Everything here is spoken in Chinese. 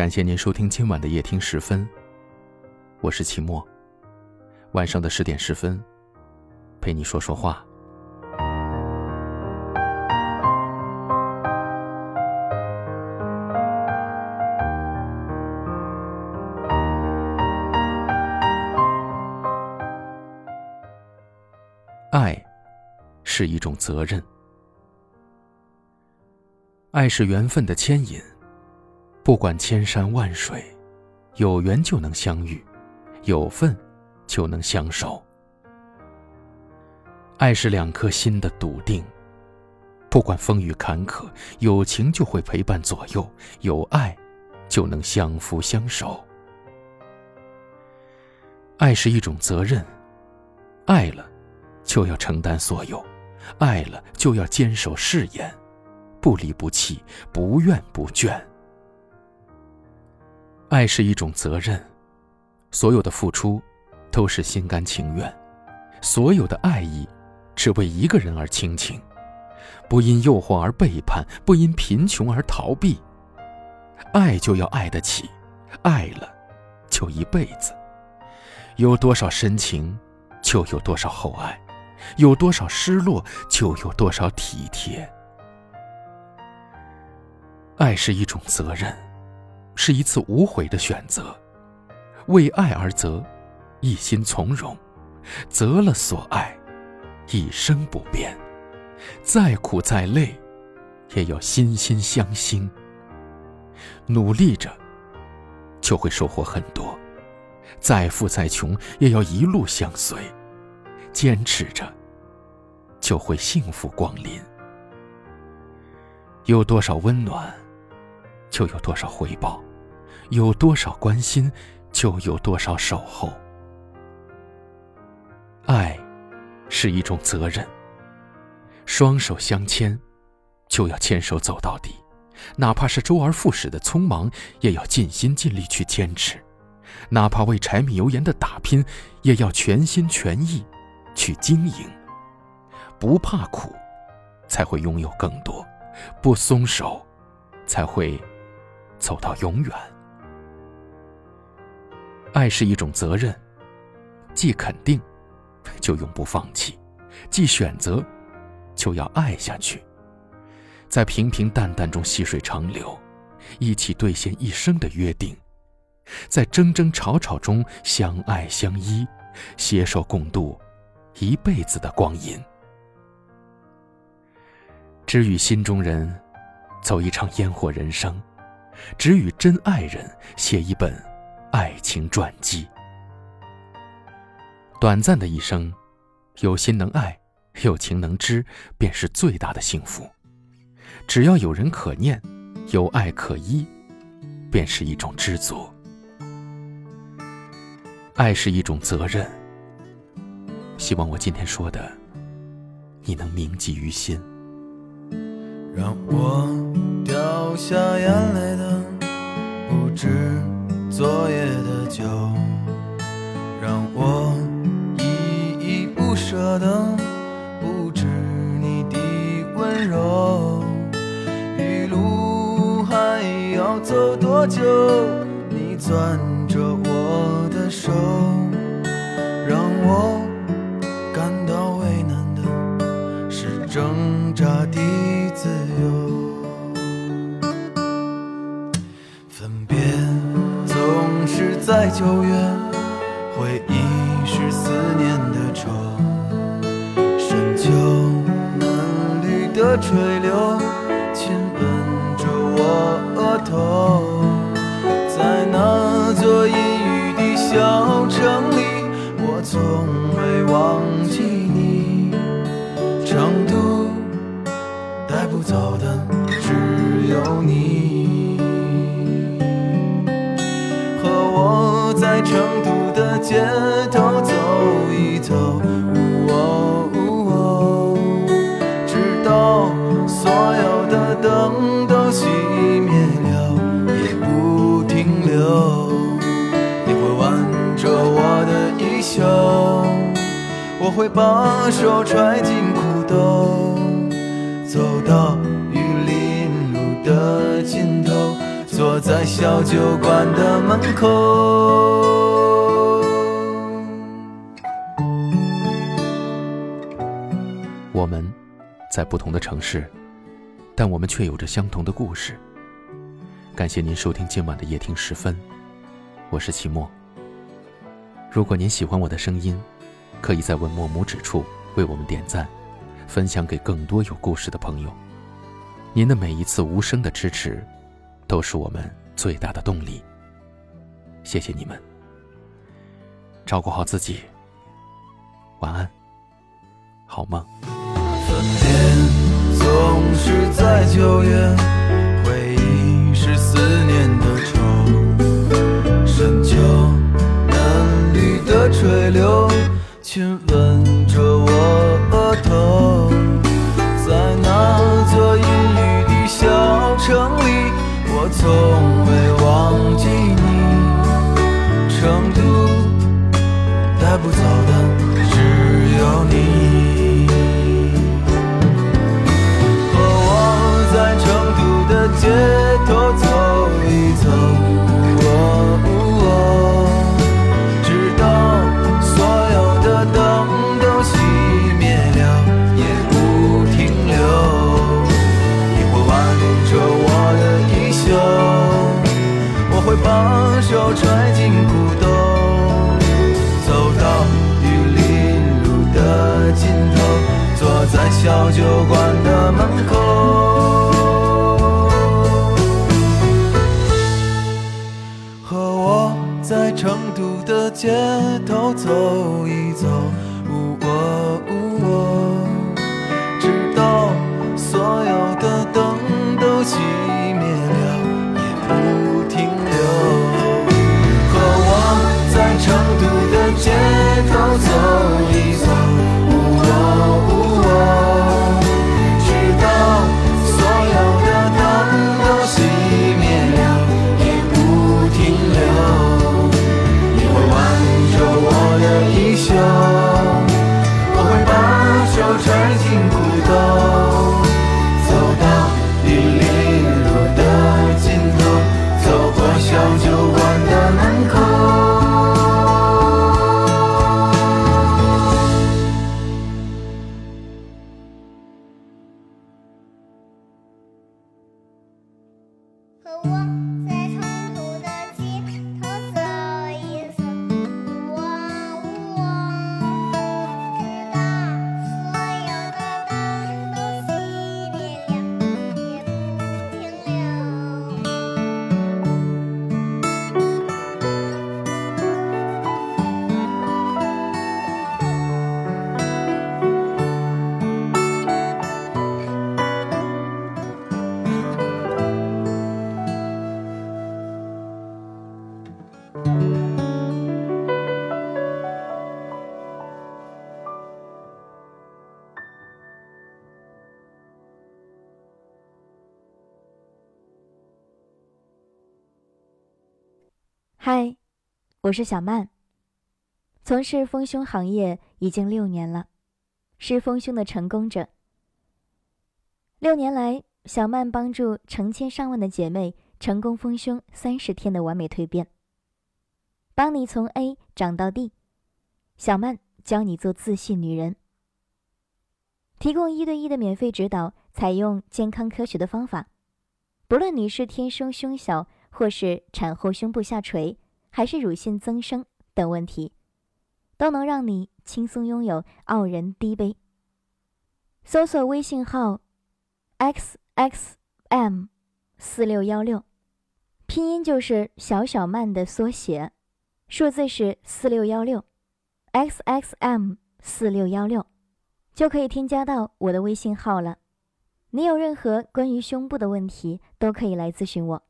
感谢您收听今晚的夜听十分，我是齐墨。晚上的十点十分，陪你说说话。爱是一种责任，爱是缘分的牵引。不管千山万水，有缘就能相遇，有份就能相守。爱是两颗心的笃定，不管风雨坎坷，有情就会陪伴左右，有爱就能相扶相守。爱是一种责任，爱了就要承担所有，爱了就要坚守誓言，不离不弃，不怨不倦。爱是一种责任，所有的付出都是心甘情愿，所有的爱意只为一个人而倾情，不因诱惑而背叛，不因贫穷而逃避。爱就要爱得起，爱了就一辈子。有多少深情，就有多少厚爱；有多少失落，就有多少体贴。爱是一种责任。是一次无悔的选择，为爱而择，一心从容，择了所爱，一生不变。再苦再累，也要心心相惜。努力着，就会收获很多；再富再穷，也要一路相随。坚持着，就会幸福光临。有多少温暖，就有多少回报。有多少关心，就有多少守候。爱，是一种责任。双手相牵，就要牵手走到底，哪怕是周而复始的匆忙，也要尽心尽力去坚持；哪怕为柴米油盐的打拼，也要全心全意去经营。不怕苦，才会拥有更多；不松手，才会走到永远。爱是一种责任，既肯定，就永不放弃；既选择，就要爱下去。在平平淡淡中细水长流，一起兑现一生的约定；在争争吵吵中相爱相依，携手共度一辈子的光阴。只与心中人走一场烟火人生，只与真爱人写一本。爱情传记，短暂的一生，有心能爱，有情能知，便是最大的幸福。只要有人可念，有爱可依，便是一种知足。爱是一种责任，希望我今天说的，你能铭记于心。让我掉下眼泪的，昨夜的酒，让我依依不舍的，不止你的温柔。余路还要走多久？你攥着我的手，九月，回忆是思念的愁，深秋嫩绿的垂柳亲吻着我额头，灯都熄灭了，也不停留。你会挽着我的衣袖，我会把手揣进裤兜，走到玉林路的尽头。坐在小酒馆的门口。我们在不同的城市，但我们却有着相同的故事。感谢您收听今晚的夜听时分，我是齐墨。如果您喜欢我的声音，可以在文末拇指处为我们点赞，分享给更多有故事的朋友。您的每一次无声的支持，都是我们最大的动力。谢谢你们，照顾好自己，晚安，好梦。在九月，回忆是思念的愁，深秋嫩绿的垂柳，亲吻街头走一走，直到所有的灯都熄灭了，也不停留。你会挽着我的衣袖，我会把手揣进裤兜，走到玉林路的尽头。坐在小酒馆的门口，街头走一走，直到所有的灯都熄灭了，也不停留。和我在成都的街头走和嗨，我是小曼。从事丰胸行业已经六年了，是丰胸的成功者。六年来，小曼帮助成千上万的姐妹成功丰胸三十天的完美蜕变，帮你从 A 长到 D。小曼教你做自信女人，提供一对一的免费指导，采用健康科学的方法，不论你是天生胸小。或是产后胸部下垂，还是乳腺增生等问题，都能让你轻松拥有傲人低杯。搜索微信号 x x m 四六幺六，拼音就是小小曼的缩写，数字是四六幺六 x x m 四六幺六，就可以添加到我的微信号了。你有任何关于胸部的问题，都可以来咨询我。